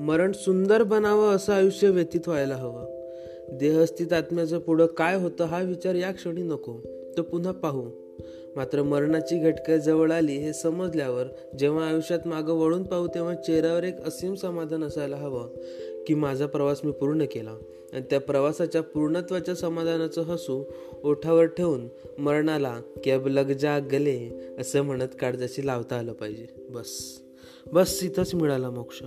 मरण सुंदर बनावं असं आयुष्य व्यतीत व्हायला हवं. देहस्थित आत्म्याचं पुढं काय होतं हा विचार या क्षणी नको तो पुन्हा पाहू. मात्र मरणाची घटका जवळ आली हे समजल्यावर जेव्हा आयुष्यात मागं वळून पाहू तेव्हा चेहऱ्यावर एक असीम समाधान असायला हवं की माझा प्रवास मी पूर्ण केला. आणि त्या प्रवासाच्या पूर्णत्वाच्या समाधानाचं हसू ओठावर ठेवून मरणाला की अब लग जा गले असं म्हणत काळजाशी लावता आलं पाहिजे. बस बस इथंच मिळाला मोक्ष.